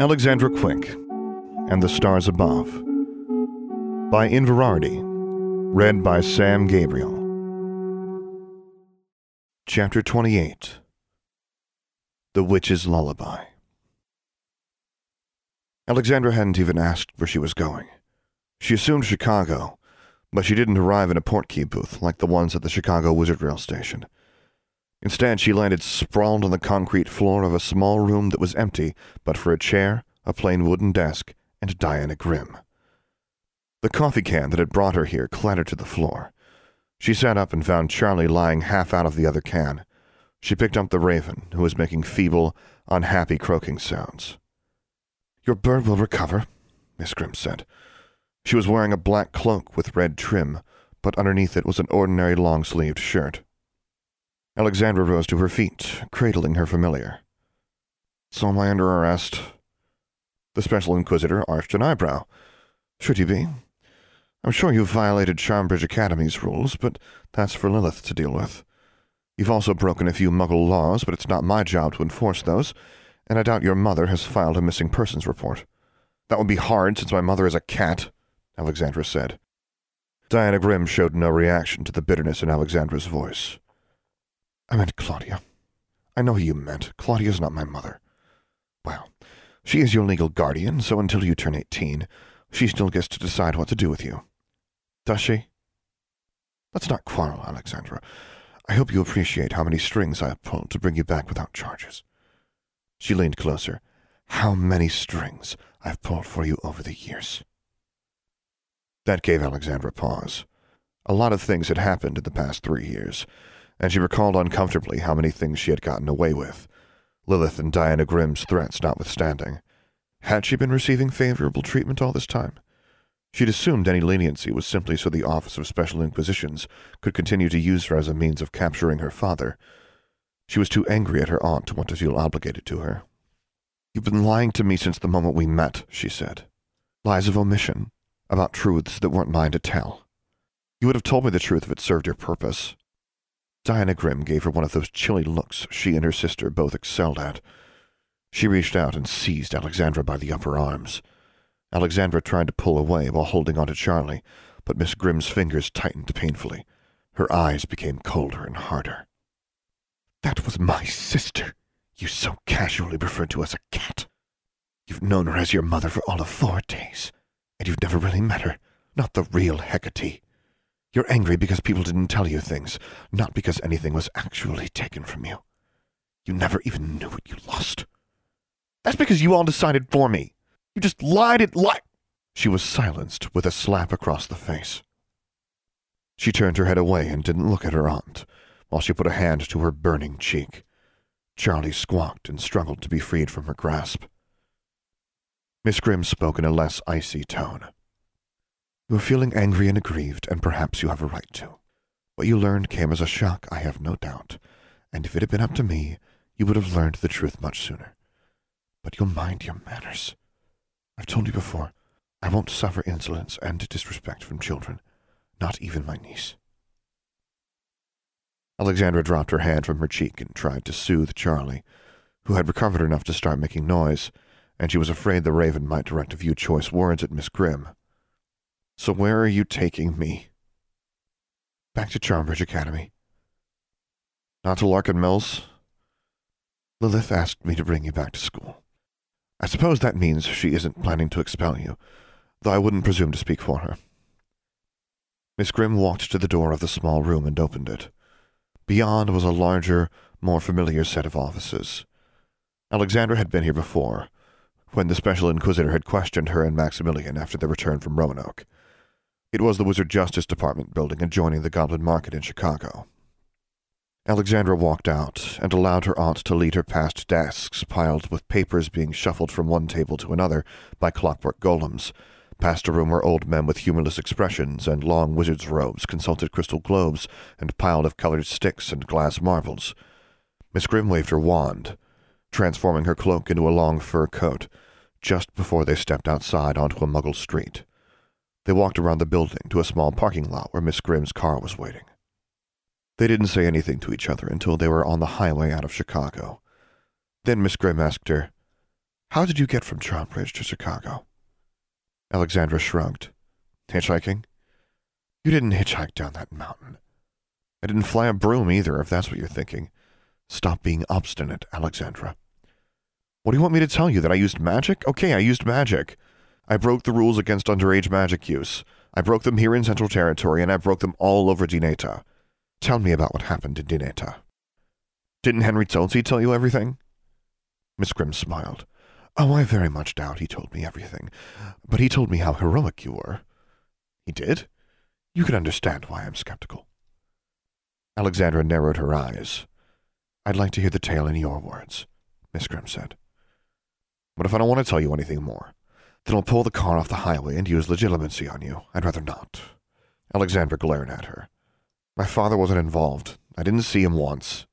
Alexandra Quick and the Stars Above by Inverarity, read by Sam Gabriel. Chapter 28 The Witch's Lullaby. Alexandra hadn't even asked where she was going. She assumed Chicago, but she didn't arrive in a portkey booth like the ones at the Chicago Wizard Rail Station. Instead, she landed sprawled on the concrete floor of a small room that was empty but for a chair, a plain wooden desk, and Diana Grimm. The coffee can that had brought her here clattered to the floor. She sat up and found Charlie lying half out of the other can. She picked up the raven, who was making feeble, unhappy croaking sounds. Your bird will recover, Miss Grimm said. She was wearing a black cloak with red trim, but underneath it was an ordinary long-sleeved shirt. Alexandra rose to her feet, cradling her familiar. So am I under arrest? The Special Inquisitor arched an eyebrow. Should you be? I'm sure you've violated Charmbridge Academy's rules, but that's for Lilith to deal with. You've also broken a few Muggle laws, but it's not my job to enforce those, and I doubt your mother has filed a missing persons report. That would be hard, since my mother is a cat, Alexandra said. Diana Grimm showed no reaction to the bitterness in Alexandra's voice. I meant Claudia. I know who you meant. Claudia's not my mother. Well, she is your legal guardian, so until you turn eighteen, she still gets to decide what to do with you. Does she? Let's not quarrel, Alexandra. I hope you appreciate how many strings I have pulled to bring you back without charges. She leaned closer. How many strings I've pulled for you over the years. That gave Alexandra pause. A lot of things had happened in the past three years, and she recalled uncomfortably how many things she had gotten away with, Lilith and Diana Grimm's threats notwithstanding. Had she been receiving favorable treatment all this time? She'd assumed any leniency was simply so the Office of Special Inquisitions could continue to use her as a means of capturing her father. She was too angry at her aunt to want to feel obligated to her. You've been lying to me since the moment we met, she said. Lies of omission, about truths that weren't mine to tell. You would have told me the truth if it served your purpose. Diana Grimm gave her one of those chilly looks she and her sister both excelled at. She reached out and seized Alexandra by the upper arms. Alexandra tried to pull away while holding on to Charlie, but Miss Grimm's fingers tightened painfully. Her eyes became colder and harder. That was my sister, you so casually referred to as a cat. You've known her as your mother for all of four days, and you've never really met her, not the real Hecate. You're angry because people didn't tell you things, not because anything was actually taken from you. You never even knew what you lost. That's because you all decided for me. You just lied and lied. She was silenced with a slap across the face. She turned her head away and didn't look at her aunt, while she put a hand to her burning cheek. Charlie squawked and struggled to be freed from her grasp. Miss Grimm spoke in a less icy tone. You are feeling angry and aggrieved, and perhaps you have a right to. What you learned came as a shock, I have no doubt, and if it had been up to me, you would have learned the truth much sooner. But you'll mind your manners. I've told you before, I won't suffer insolence and disrespect from children, not even my niece. Alexandra dropped her hand from her cheek and tried to soothe Charlie, who had recovered enough to start making noise, and she was afraid the raven might direct a few choice words at Miss Grimm. So where are you taking me? Back to Charmbridge Academy. Not to Larkin Mills? Lilith asked me to bring you back to school. I suppose that means she isn't planning to expel you, though I wouldn't presume to speak for her. Miss Grimm walked to the door of the small room and opened it. Beyond was a larger, more familiar set of offices. Alexandra had been here before, when the Special Inquisitor had questioned her and Maximilian after their return from Roanoke. It was the Wizard Justice Department building adjoining the Goblin Market in Chicago. Alexandra walked out and allowed her aunt to lead her past desks piled with papers being shuffled from one table to another by clockwork golems, past a room where old men with humorless expressions and long wizard's robes consulted crystal globes and piled of colored sticks and glass marbles. Miss Grimm waved her wand, transforming her cloak into a long fur coat, just before they stepped outside onto a muggle street. They walked around the building to a small parking lot where Miss Grimm's car was waiting. They didn't say anything to each other until they were on the highway out of Chicago. Then Miss Grimm asked her, How did you get from Charmbridge to Chicago? Alexandra shrugged. Hitchhiking? You didn't hitchhike down that mountain. I didn't fly a broom either, if that's what you're thinking. Stop being obstinate, Alexandra. What do you want me to tell you? That I used magic? Okay, I used magic. I broke the rules against underage magic use. I broke them here in Central Territory, and I broke them all over Dineta. Tell me about what happened in Dineta. Didn't Henry Toadsie tell you everything? Miss Grimm smiled. Oh, I very much doubt he told me everything, but he told me how heroic you were. He did? You can understand why I'm skeptical. Alexandra narrowed her eyes. I'd like to hear the tale in your words, Miss Grimm said. What if I don't want to tell you anything more? Then I'll pull the car off the highway and use Legilimency on you. I'd rather not. Alexandra glared at her. My father wasn't involved. I didn't see him once.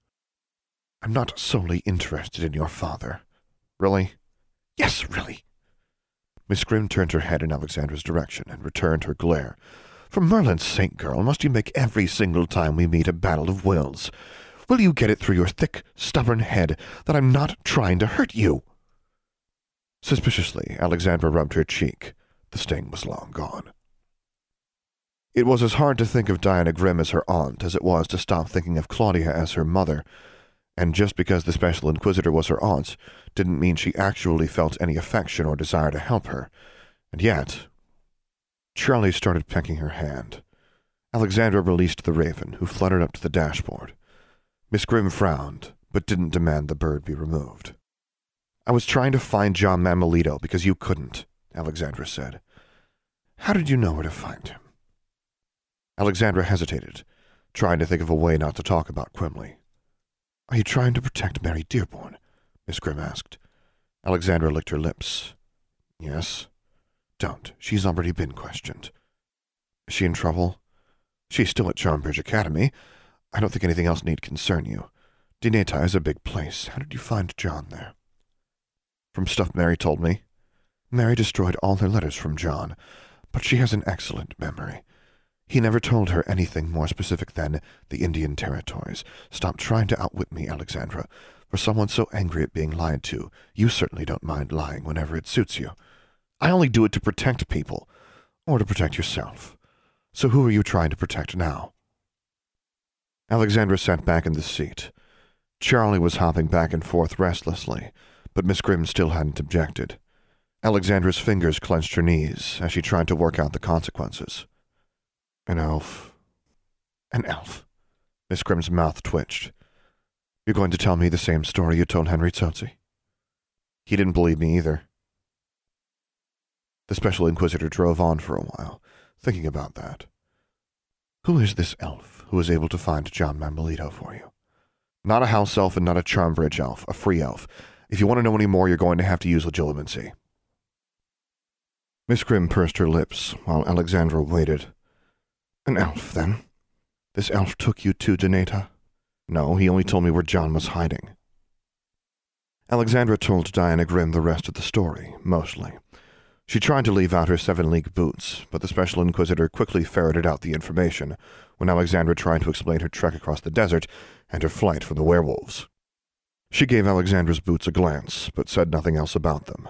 I'm not solely interested in your father. Really? Yes, really. Miss Grimm turned her head in Alexandra's direction and returned her glare. For Merlin's sake, girl, must you make every single time we meet a battle of wills? Will you get it through your thick, stubborn head that I'm not trying to hurt you? Suspiciously, Alexandra rubbed her cheek. The sting was long gone. It was as hard to think of Diana Grimm as her aunt as it was to stop thinking of Claudia as her mother, and just because the Special Inquisitor was her aunt didn't mean she actually felt any affection or desire to help her. And yet, Charlie started pecking her hand. Alexandra released the raven, who fluttered up to the dashboard. Miss Grimm frowned, but didn't demand the bird be removed. I was trying to find John Mammolito because you couldn't, Alexandra said. How did you know where to find him? Alexandra hesitated, trying to think of a way not to talk about Quimley. Are you trying to protect Mary Dearborn? Miss Grimm asked. Alexandra licked her lips. Yes. Don't. She's already been questioned. Is she in trouble? She's still at Charmbridge Academy. I don't think anything else need concern you. Dineta is a big place. How did you find John there? From stuff Mary told me. Mary destroyed all her letters from John, but she has an excellent memory. He never told her anything more specific than the Indian territories. Stop trying to outwit me, Alexandra. For someone so angry at being lied to, you certainly don't mind lying whenever it suits you. I only do it to protect people, or to protect yourself. So who are you trying to protect now? Alexandra sat back in the seat. Charlie was hopping back and forth restlessly, but Miss Grimm still hadn't objected. Alexandra's fingers clenched her knees as she tried to work out the consequences. An elf. An elf. Miss Grimm's mouth twitched. You're going to tell me the same story you told Henry Toadsie? He didn't believe me either. The Special Inquisitor drove on for a while, thinking about that. Who is this elf who was able to find John Mammolito for you? Not a house elf and not a Charmbridge elf, a free elf. If you want to know any more, you're going to have to use Legilimency. Miss Grimm pursed her lips while Alexandra waited. An elf, then? This elf took you to Dineta? No, he only told me where John was hiding. Alexandra told Diana Grimm the rest of the story, mostly. She tried to leave out her seven league boots, but the Special Inquisitor quickly ferreted out the information when Alexandra tried to explain her trek across the desert and her flight from the werewolves. She gave Alexandra's boots a glance, but said nothing else about them.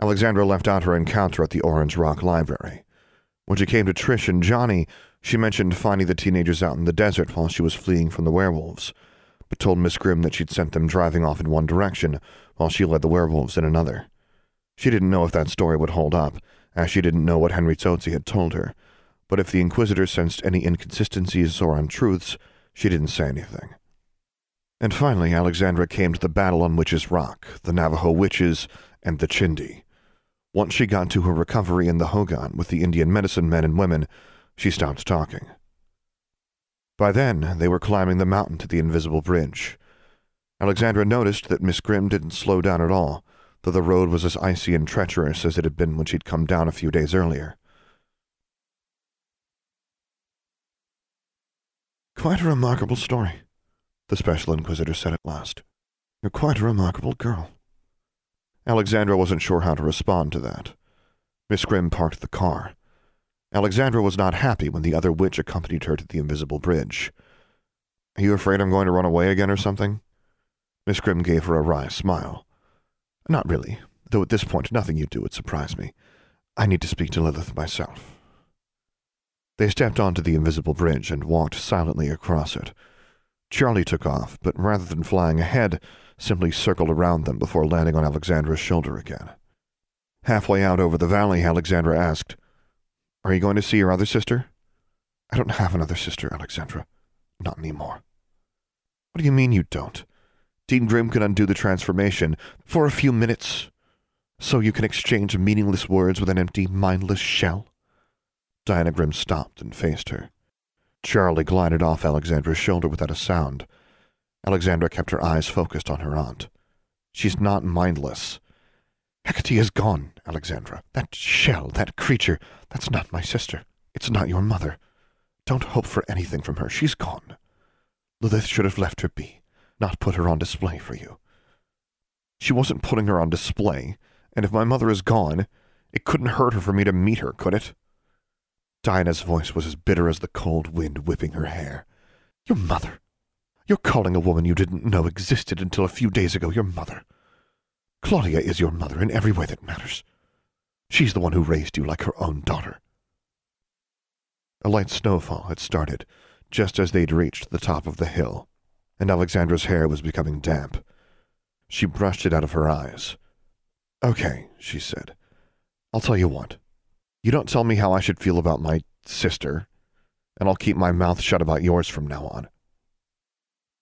Alexandra left out her encounter at the Orange Rock Library. When she came to Trish and Johnny, she mentioned finding the teenagers out in the desert while she was fleeing from the werewolves, but told Miss Grimm that she'd sent them driving off in one direction while she led the werewolves in another. She didn't know if that story would hold up, as she didn't know what Henry Toadsie had told her, but if the Inquisitor sensed any inconsistencies or untruths, she didn't say anything. And finally, Alexandra came to the battle on Witch's Rock, the Navajo witches, and the Chindi. Once she got to her recovery in the Hogan with the Indian medicine men and women, she stopped talking. By then, they were climbing the mountain to the invisible bridge. Alexandra noticed that Miss Grimm didn't slow down at all, though the road was as icy and treacherous as it had been when she'd come down a few days earlier. Quite a remarkable story, the Special Inquisitor said at last. You're quite a remarkable girl. Alexandra wasn't sure how to respond to that. Miss Grimm parked the car. Alexandra was not happy when the other witch accompanied her to the invisible bridge. Are you afraid I'm going to run away again or something? Miss Grimm gave her a wry smile. Not really, though at this point nothing you do would surprise me. I need to speak to Lilith myself. They stepped onto the invisible bridge and walked silently across it. Charlie took off, but rather than flying ahead, simply circled around them before landing on Alexandra's shoulder again. Halfway out over the valley, Alexandra asked, Are you going to see your other sister? I don't have another sister, Alexandra. Not anymore. What do you mean you don't? Dean Grimm can undo the transformation for a few minutes, so you can exchange meaningless words with an empty, mindless shell. Diana Grimm stopped and faced her. Charlie glided off Alexandra's shoulder without a sound. Alexandra kept her eyes focused on her aunt. She's not mindless. Hecate is gone, Alexandra. That shell, that creature, that's not my sister. It's not your mother. Don't hope for anything from her. She's gone. Lilith should have left her be, not put her on display for you. She wasn't putting her on display, and if my mother is gone, it couldn't hurt her for me to meet her, could it? Diana's voice was as bitter as the cold wind whipping her hair. Your mother. You're calling a woman you didn't know existed until a few days ago your mother. Claudia is your mother in every way that matters. She's the one who raised you like her own daughter. A light snowfall had started just as they'd reached the top of the hill, and Alexandra's hair was becoming damp. She brushed it out of her eyes. Okay, she said. I'll tell you what. You don't tell me how I should feel about my sister, and I'll keep my mouth shut about yours from now on.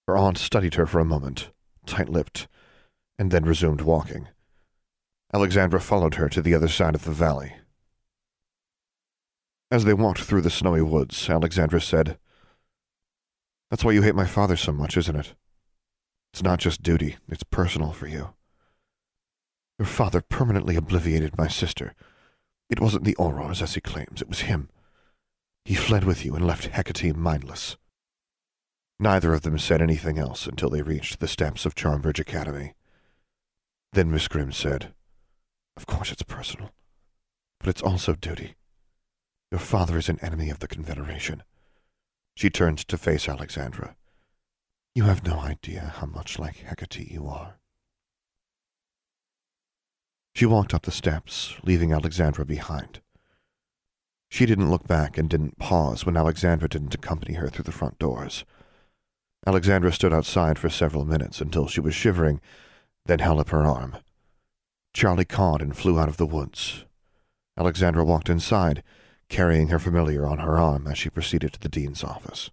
Her aunt studied her for a moment, tight lipped, and then resumed walking. Alexandra followed her to the other side of the valley. As they walked through the snowy woods, Alexandra said, That's why you hate my father so much, isn't it? It's not just duty, it's personal for you. Your father permanently obliviated my sister it wasn't the Aurors, as he claims. It was him. He fled with you and left Hecate mindless. Neither of them said anything else until they reached the steps of Charmbridge Academy. Then Miss Grimm said, Of course it's personal, but it's also duty. Your father is an enemy of the Confederation. She turned to face Alexandra. You have no idea how much like Hecate you are. She walked up the steps, leaving Alexandra behind. She didn't look back and didn't pause when Alexandra didn't accompany her through the front doors. Alexandra stood outside for several minutes until she was shivering, then held up her arm. Charlie cawed and flew out of the woods. Alexandra walked inside, carrying her familiar on her arm as she proceeded to the dean's office.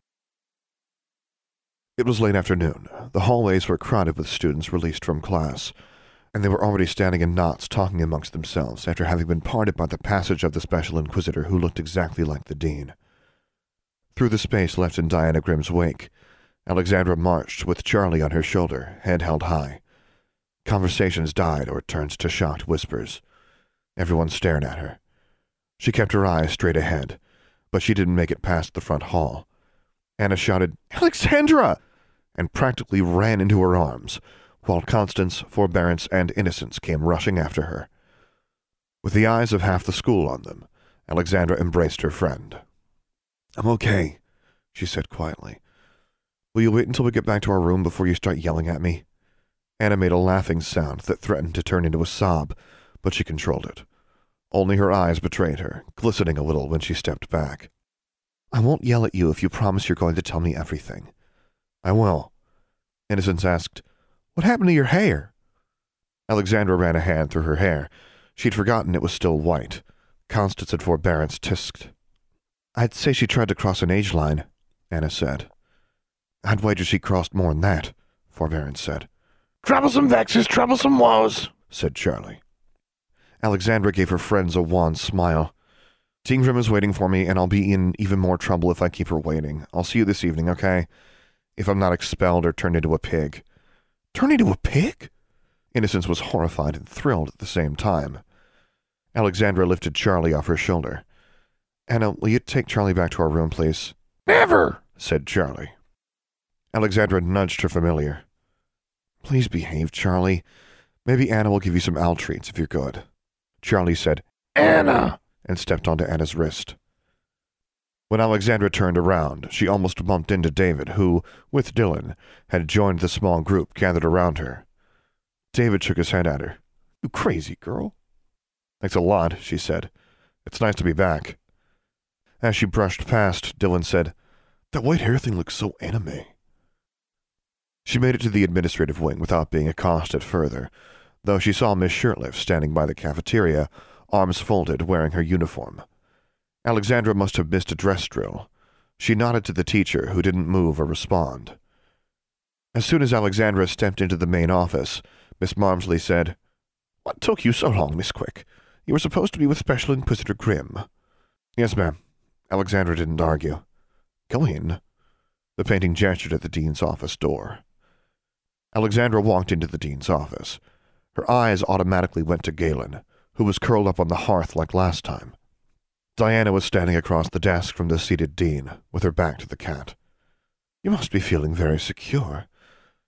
It was late afternoon. The hallways were crowded with students released from class and they were already standing in knots talking amongst themselves after having been parted by the passage of the Special Inquisitor who looked exactly like the Dean. Through the space left in Diana Grimm's wake, Alexandra marched with Charlie on her shoulder, head held high. Conversations died or turned to shocked whispers. Everyone stared at her. She kept her eyes straight ahead, but she didn't make it past the front hall. Anna shouted, Alexandra! and practically ran into her arms, while Constance, forbearance, and innocence came rushing after her. With the eyes of half the school on them, Alexandra embraced her friend. I'm okay, she said quietly. Will you wait until we get back to our room before you start yelling at me? Anna made a laughing sound that threatened to turn into a sob, but she controlled it. Only her eyes betrayed her, glistening a little when she stepped back. I won't yell at you if you promise you're going to tell me everything. I will. Innocence asked, what happened to your hair? Alexandra ran a hand through her hair. She'd forgotten it was still white. Constance and forbearance tisked. I'd say she tried to cross an age line, Anna said. I'd wager she crossed more than that, forbearance said. Troublesome vexes, troublesome woes, said Charlie. Alexandra gave her friends a wan smile. Dean Grimm is waiting for me, and I'll be in even more trouble if I keep her waiting. I'll see you this evening, okay? If I'm not expelled or turned into a pig. Turn into a pig? Innocence was horrified and thrilled at the same time. Alexandra lifted Charlie off her shoulder. Anna, will you take Charlie back to our room, please? Never, said Charlie. Alexandra nudged her familiar. Please behave, Charlie. Maybe Anna will give you some owl treats if you're good. Charlie said, Anna, and stepped onto Anna's wrist. When Alexandra turned around, she almost bumped into David, who, with Dylan, had joined the small group gathered around her. David shook his head at her. You crazy girl. Thanks a lot, she said. It's nice to be back. As she brushed past, Dylan said, That white hair thing looks so anime. She made it to the administrative wing without being accosted further, though she saw Miss Shirtliff standing by the cafeteria, arms folded, wearing her uniform. Alexandra must have missed a dress drill. She nodded to the teacher, who didn't move or respond. As soon as Alexandra stepped into the main office, Miss Marmsley said, What took you so long, Miss Quick? You were supposed to be with Special Inquisitor Grimm. Yes, ma'am. Alexandra didn't argue. Go in. The painting gestured at the dean's office door. Alexandra walked into the dean's office. Her eyes automatically went to Galen, who was curled up on the hearth like last time. Diana was standing across the desk from the seated dean, with her back to the cat. You must be feeling very secure,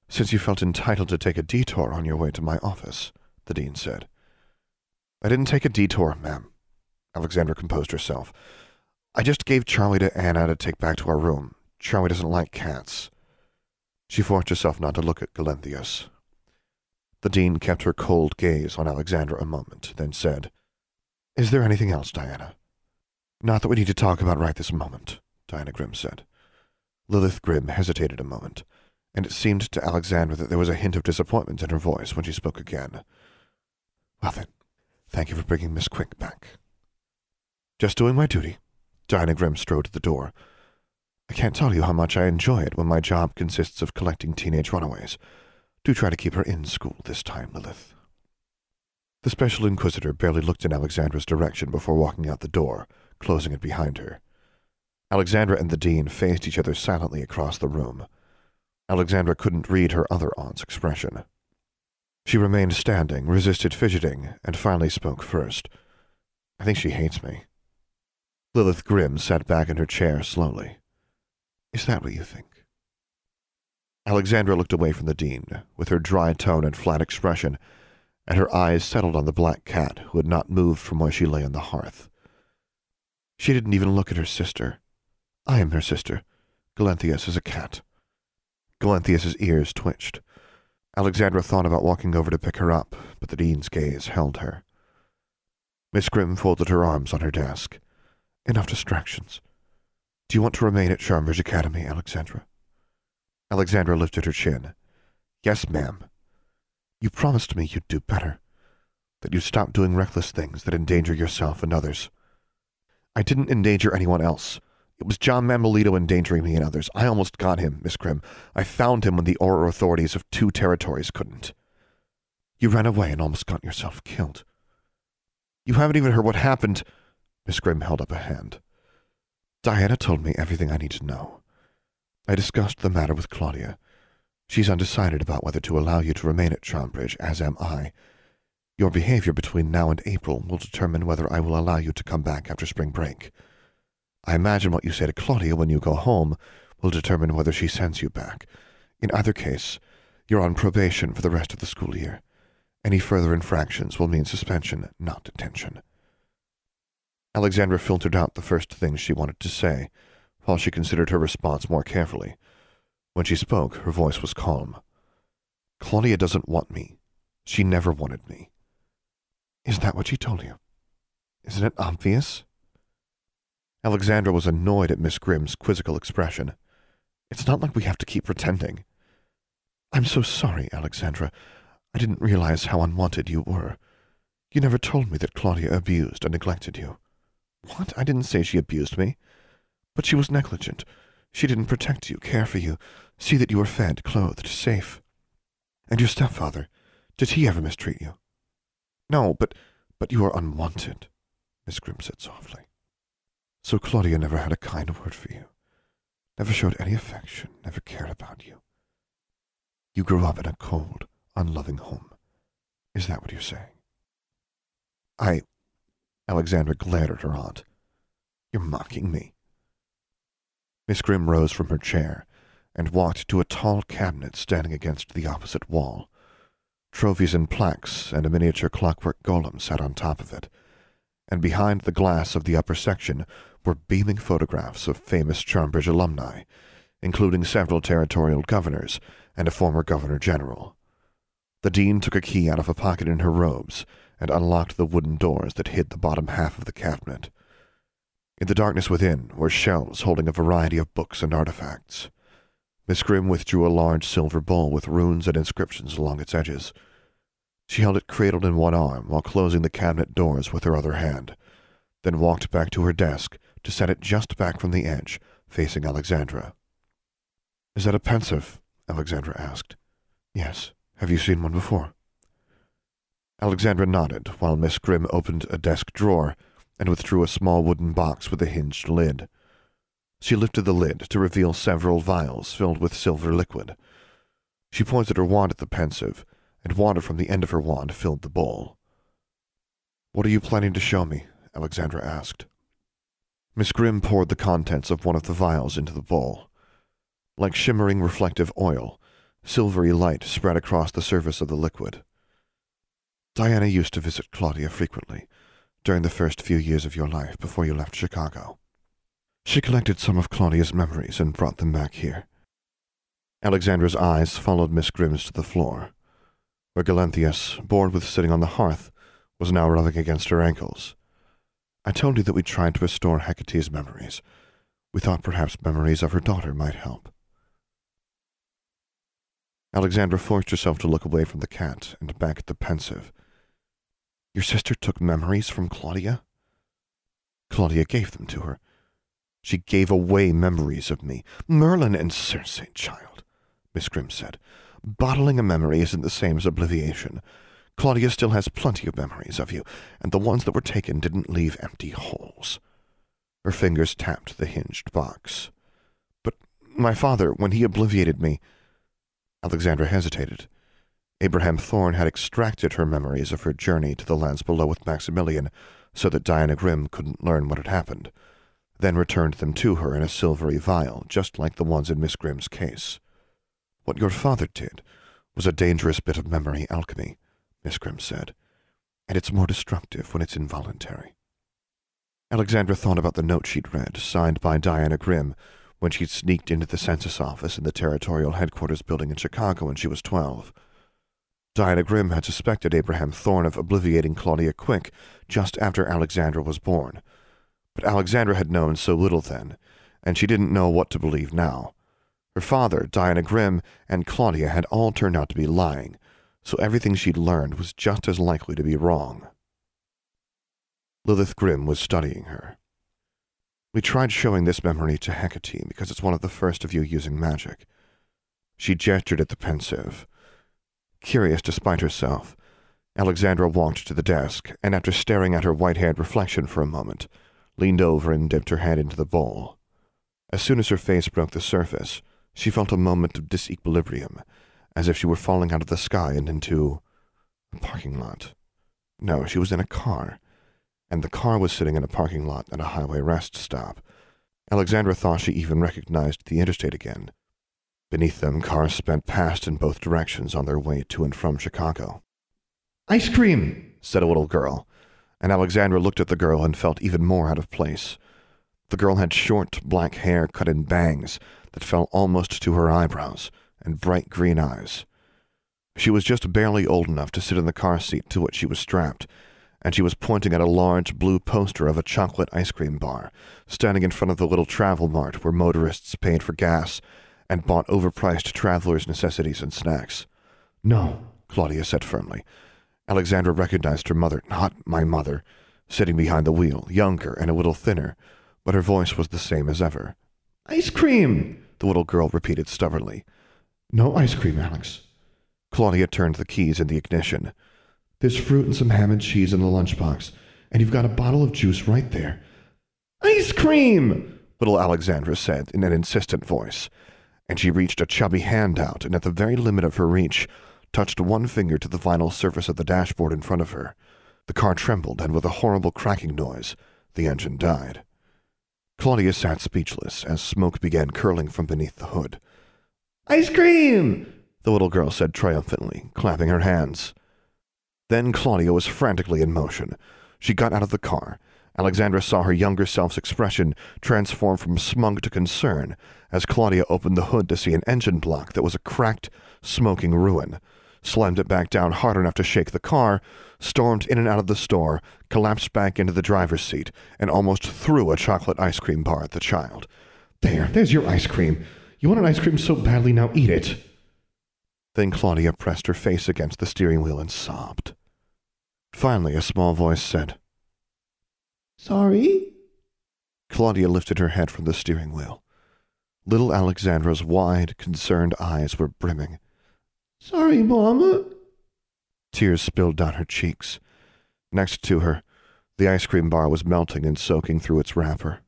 since you felt entitled to take a detour on your way to my office, the dean said. I didn't take a detour, ma'am. Alexandra composed herself. I just gave Charlie to Anna to take back to our room. Charlie doesn't like cats. She forced herself not to look at Galenthius. The dean kept her cold gaze on Alexandra a moment, then said, Is there anything else, Diana? Not that we need to talk about right this moment, Diana Grimm said. Lilith Grimm hesitated a moment, and it seemed to Alexandra that there was a hint of disappointment in her voice when she spoke again. Well then, thank you for bringing Miss Quick back. Just doing my duty. Diana Grimm strode to the door. I can't tell you how much I enjoy it when my job consists of collecting teenage runaways. Do try to keep her in school this time, Lilith. The Special Inquisitor barely looked in Alexandra's direction before walking out the door, closing it behind her. Alexandra and the Dean faced each other silently across the room. Alexandra couldn't read her other aunt's expression. She remained standing, resisted fidgeting, and finally spoke first. I think she hates me. Lilith Grimm sat back in her chair slowly. Is that what you think? Alexandra looked away from the dean, with her dry tone and flat expression, and her eyes settled on the black cat who had not moved from where she lay on the hearth. She didn't even look at her sister. I am her sister. Galenthius is a cat. Galenthius's ears twitched. Alexandra thought about walking over to pick her up, but the dean's gaze held her. Miss Grimm folded her arms on her desk. Enough distractions. Do you want to remain at Charmbridge Academy, Alexandra? Alexandra lifted her chin. Yes, ma'am. You promised me you'd do better, that you'd stop doing reckless things that endanger yourself and others. I didn't endanger anyone else. It was John Mammolito endangering me and others. I almost got him, Miss Grimm. I found him when the Auror authorities of two territories couldn't. You ran away and almost got yourself killed. You haven't even heard what happened. Miss Grimm held up a hand. Diana told me everything I need to know. I discussed the matter with Claudia. She's undecided about whether to allow you to remain at Charmbridge, as am I. Your behavior between now and April will determine whether I will allow you to come back after spring break. I imagine what you say to Claudia when you go home will determine whether she sends you back. In either case, you're on probation for the rest of the school year. Any further infractions will mean suspension, not detention. Alexandra filtered out the first things she wanted to say, while she considered her response more carefully. When she spoke, her voice was calm. Claudia doesn't want me. She never wanted me. Is that what she told you? Isn't it obvious? Alexandra was annoyed at Miss Grimm's quizzical expression. It's not like we have to keep pretending. I'm so sorry, Alexandra. I didn't realize how unwanted you were. You never told me that Claudia abused and neglected you. What? I didn't say she abused me. But she was negligent. She didn't protect you, care for you, see that you were fed, clothed, safe. And your stepfather, did he ever mistreat you? No, but but you are unwanted, Miss Grimm said softly. So Claudia never had a kind word for you, never showed any affection, never cared about you. You grew up in a cold, unloving home. Is that what you're saying? I Alexandra glared at her aunt. You're mocking me. Miss Grimm rose from her chair and walked to a tall cabinet standing against the opposite wall. Trophies and plaques and a miniature clockwork golem sat on top of it, and behind the glass of the upper section were beaming photographs of famous Charmbridge alumni, including several territorial governors and a former governor general. The dean took a key out of a pocket in her robes and unlocked the wooden doors that hid the bottom half of the cabinet. In the darkness within were shelves holding a variety of books and artifacts. Miss Grimm withdrew a large silver bowl with runes and inscriptions along its edges. She held it cradled in one arm while closing the cabinet doors with her other hand, then walked back to her desk to set it just back from the edge, facing Alexandra. Is that a Pensieve? Alexandra asked. Yes. Have you seen one before? Alexandra nodded while Miss Grimm opened a desk drawer and withdrew a small wooden box with a hinged lid. She lifted the lid to reveal several vials filled with silver liquid. She pointed her wand at the Pensieve, and water from the end of her wand filled the bowl. What are you planning to show me? Alexandra asked. Miss Grimm poured the contents of one of the vials into the bowl. Like shimmering reflective oil, silvery light spread across the surface of the liquid. Diana used to visit Claudia frequently during the first few years of your life before you left Chicago. She collected some of Claudia's memories and brought them back here. Alexandra's eyes followed Miss Grimm's to the floor, where Galenthius, bored with sitting on the hearth, was now rubbing against her ankles. I told you that we tried to restore Hecate's memories. We thought perhaps memories of her daughter might help. Alexandra forced herself to look away from the cat and back at the Pensieve. Your sister took memories from Claudia? Claudia gave them to her. She gave away memories of me. Merlin and Circe, child, Miss Grimm said. Bottling a memory isn't the same as obliviation. Claudia still has plenty of memories of you, and the ones that were taken didn't leave empty holes. Her fingers tapped the hinged box. But my father, when he obliviated me, Alexandra hesitated. Abraham Thorn had extracted her memories of her journey to the lands below with Maximilian so that Diana Grimm couldn't learn what had happened, then returned them to her in a silvery vial, just like the ones in Miss Grimm's case. What your father did was a dangerous bit of memory alchemy, Miss Grimm said, and it's more destructive when it's involuntary. Alexandra thought about the note she'd read, signed by Diana Grimm, when she'd sneaked into the census office in the territorial headquarters building in Chicago when she was twelve. Diana Grimm had suspected Abraham Thorn of obliviating Claudia Quick just after Alexandra was born. But Alexandra had known so little then, and she didn't know what to believe now. Her father, Diana Grimm, and Claudia had all turned out to be lying, so everything she'd learned was just as likely to be wrong. Lilith Grimm was studying her. We tried showing this memory to Hecate because it's one of the first of you using magic. She gestured at the Pensieve. Curious despite herself, Alexandra walked to the desk, and after staring at her white-haired reflection for a moment, leaned over and dipped her head into the bowl. As soon as her face broke the surface, she felt a moment of disequilibrium, as if she were falling out of the sky and into a parking lot. No, she was in a car, and the car was sitting in a parking lot at a highway rest stop. Alexandra thought she even recognized the interstate again. Beneath them, cars sped past in both directions on their way to and from Chicago. Ice cream, said a little girl, and Alexandra looked at the girl and felt even more out of place. The girl had short, black hair cut in bangs that fell almost to her eyebrows, and bright green eyes. She was just barely old enough to sit in the car seat to which she was strapped, and she was pointing at a large blue poster of a chocolate ice cream bar, standing in front of the little travel mart where motorists paid for gas and bought overpriced travelers' necessities and snacks. No, Claudia said firmly. Alexandra recognized her mother, not my mother, sitting behind the wheel, younger and a little thinner, but her voice was the same as ever. Ice cream, the little girl repeated stubbornly. No ice cream, Alex. Claudia turned the keys in the ignition. There's fruit and some ham and cheese in the lunchbox, and you've got a bottle of juice right there. Ice cream! Little Alexandra said in an insistent voice, and she reached a chubby hand out and at the very limit of her reach touched one finger to the vinyl surface of the dashboard in front of her. The car trembled, and with a horrible cracking noise, the engine died. Claudia sat speechless as smoke began curling from beneath the hood. Ice cream! The little girl said triumphantly, clapping her hands. Then Claudia was frantically in motion. She got out of the car. Alexandra saw her younger self's expression transform from smug to concern as Claudia opened the hood to see an engine block that was a cracked, smoking ruin. Slammed it back down hard enough to shake the car, stormed in and out of the store, collapsed back into the driver's seat, and almost threw a chocolate ice cream bar at the child. There, there's your ice cream. You want an ice cream so badly, now eat it. Then Claudia pressed her face against the steering wheel and sobbed. Finally, a small voice said, Sorry? Claudia lifted her head from the steering wheel. Little Alexandra's wide, concerned eyes were brimming. Sorry, Mama. Tears spilled down her cheeks. Next to her, the ice cream bar was melting and soaking through its wrapper.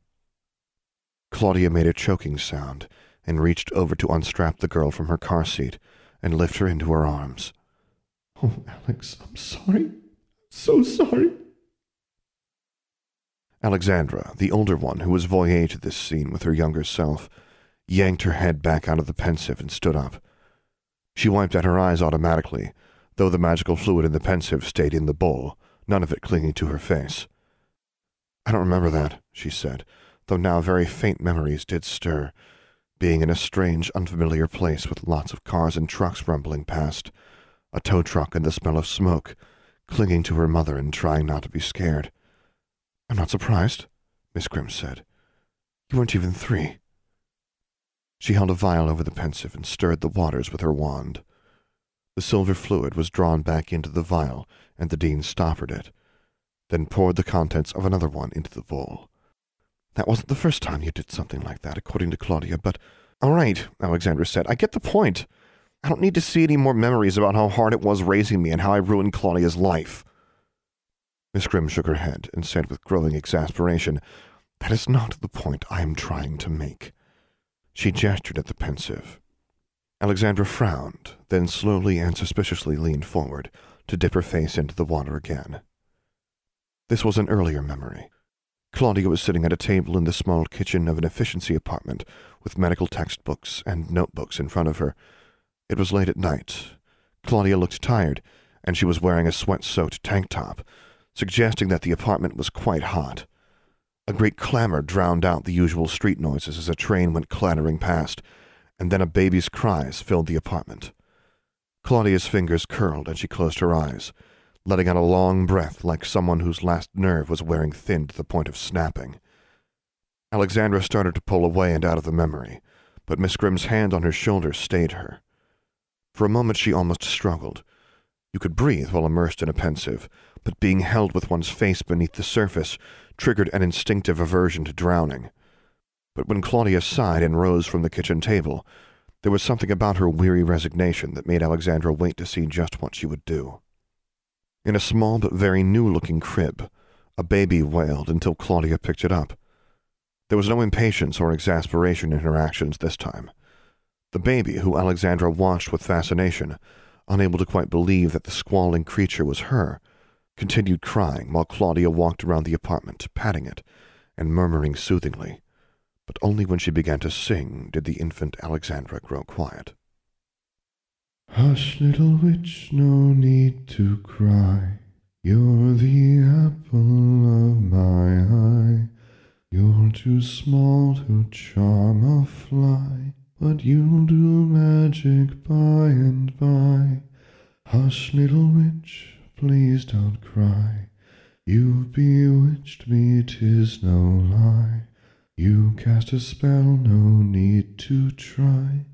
Claudia made a choking sound and reached over to unstrap the girl from her car seat and lift her into her arms. Oh, Alex, I'm sorry. So sorry. Alexandra, the older one who was voyeur to this scene with her younger self, yanked her head back out of the Pensieve and stood up. She wiped at her eyes automatically, though the magical fluid in the Pensieve stayed in the bowl, none of it clinging to her face. I don't remember that, she said, though now very faint memories did stir, being in a strange, unfamiliar place with lots of cars and trucks rumbling past, a tow truck and the smell of smoke, clinging to her mother and trying not to be scared. I'm not surprised, Miss Grimm said. You weren't even three. She held a vial over the Pensieve and stirred the waters with her wand. The silver fluid was drawn back into the vial, and the dean stoppered it, then poured the contents of another one into the bowl. That wasn't the first time you did something like that, according to Claudia, but all right, Alexandra said. I get the point. I don't need to see any more memories about how hard it was raising me and how I ruined Claudia's life. Miss Grimm shook her head and said with growing exasperation, That is not the point I am trying to make. She gestured at the Pensieve. Alexandra frowned, then slowly and suspiciously leaned forward to dip her face into the water again. This was an earlier memory. Claudia was sitting at a table in the small kitchen of an efficiency apartment with medical textbooks and notebooks in front of her. It was late at night. Claudia looked tired, and she was wearing a sweat-soaked tank top, suggesting that the apartment was quite hot. A great clamor drowned out the usual street noises as a train went clattering past, and then a baby's cries filled the apartment. Claudia's fingers curled and she closed her eyes, letting out a long breath like someone whose last nerve was wearing thin to the point of snapping. Alexandra started to pull away and out of the memory, but Miss Grimm's hand on her shoulder stayed her. For a moment she almost struggled. You could breathe while immersed in a Pensieve, but being held with one's face beneath the surface triggered an instinctive aversion to drowning. But when Claudia sighed and rose from the kitchen table, there was something about her weary resignation that made Alexandra wait to see just what she would do. In a small but very new-looking crib, a baby wailed until Claudia picked it up. There was no impatience or exasperation in her actions this time. The baby, who Alexandra watched with fascination, unable to quite believe that the squalling creature was her, continued crying while Claudia walked around the apartment, patting it and murmuring soothingly. But only when she began to sing did the infant Alexandra grow quiet. Hush, little witch, no need to cry. You're the apple of my eye. You're too small to charm a fly, but you'll do magic by and by. Hush, little witch, please don't cry. You've bewitched me, 'tis no lie. You cast a spell, no need to try,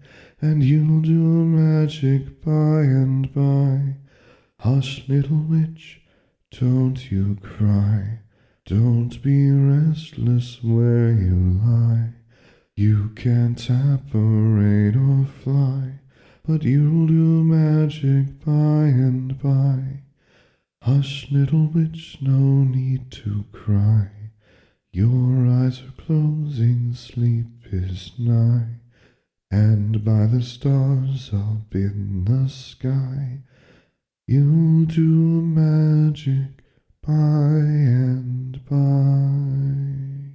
and you'll do magic by and by. Hush, little witch, don't you cry. Don't be restless where you lie. You can't apparate or fly, but you'll do magic by and by. Hush, little witch, no need to cry. Your eyes are closing, sleep is nigh, and by the stars up in the sky, you'll do magic by and by.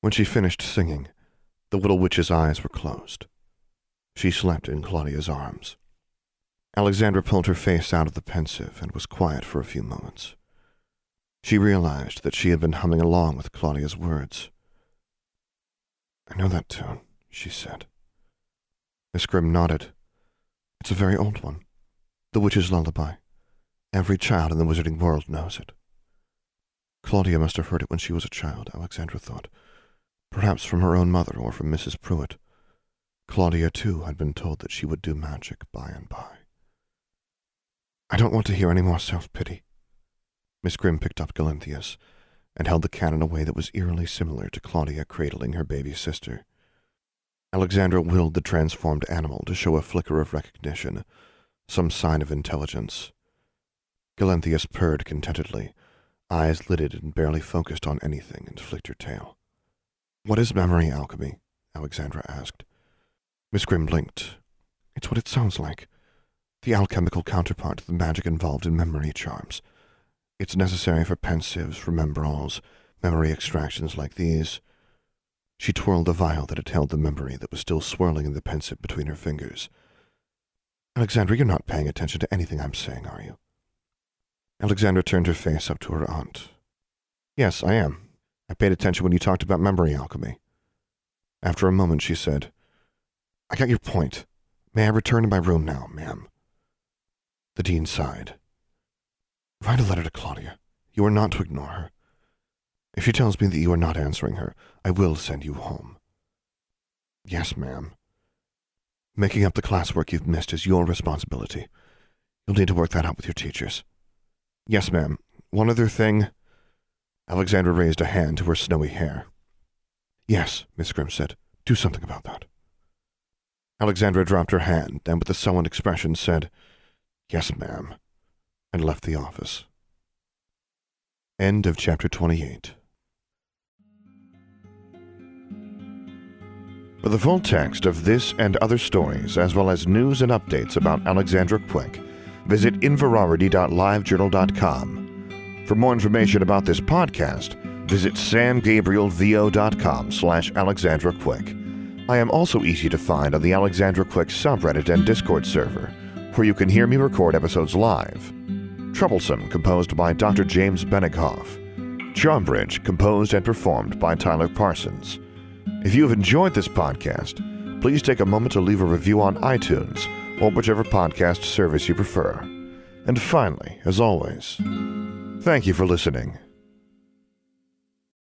When she finished singing, the little witch's eyes were closed. She slept in Claudia's arms. Alexandra pulled her face out of the Pensieve and was quiet for a few moments. She realized that she had been humming along with Claudia's words. I know that tune, she said. Miss Grimm nodded. It's a very old one. The Witch's Lullaby. Every child in the wizarding world knows it. Claudia must have heard it when she was a child, Alexandra thought. Perhaps from her own mother or from Mrs. Pruitt. Claudia, too, had been told that she would do magic by and by. I don't want to hear any more self-pity. Miss Grimm picked up Galinthius and held the cat in a way that was eerily similar to Claudia cradling her baby sister. Alexandra willed the transformed animal to show a flicker of recognition, some sign of intelligence. Galinthius purred contentedly, eyes lidded and barely focused on anything, and flicked her tail. What is memory alchemy? Alexandra asked. Miss Grimm blinked. It's what it sounds like. The alchemical counterpart to the magic involved in memory charms. It's necessary for Pensieves, Remembralls, memory extractions like these. She twirled the vial that had held the memory that was still swirling in the Pensieve between her fingers. Alexandra, you're not paying attention to anything I'm saying, are you? Alexandra turned her face up to her aunt. Yes, I am. I paid attention when you talked about memory alchemy. After a moment, she said, I got your point. May I return to my room now, ma'am? The dean sighed. Write a letter to Claudia. You are not to ignore her. If she tells me that you are not answering her, I will send you home. Yes, ma'am. Making up the classwork you've missed is your responsibility. You'll need to work that out with your teachers. Yes, ma'am. One other thing. Alexandra raised a hand to her snowy hair. Yes, Miss Grimm said. Do something about that. Alexandra dropped her hand and with a sullen expression said, Yes, ma'am, and left the office. End of chapter 28. For the full text of this and other stories, as well as news and updates about Alexandra Quick, visit inverarity.livejournal.com. For more information about this podcast, visit samgabrielvo.com slash Alexandra Quick. I am also easy to find on the Alexandra Quick subreddit and Discord server, where you can hear me record episodes live. Troublesome, composed by Dr. James Benighoff. Charmbridge, composed and performed by Tyler Parsons. If you have enjoyed this podcast, please take a moment to leave a review on iTunes or whichever podcast service you prefer. And finally, as always, thank you for listening.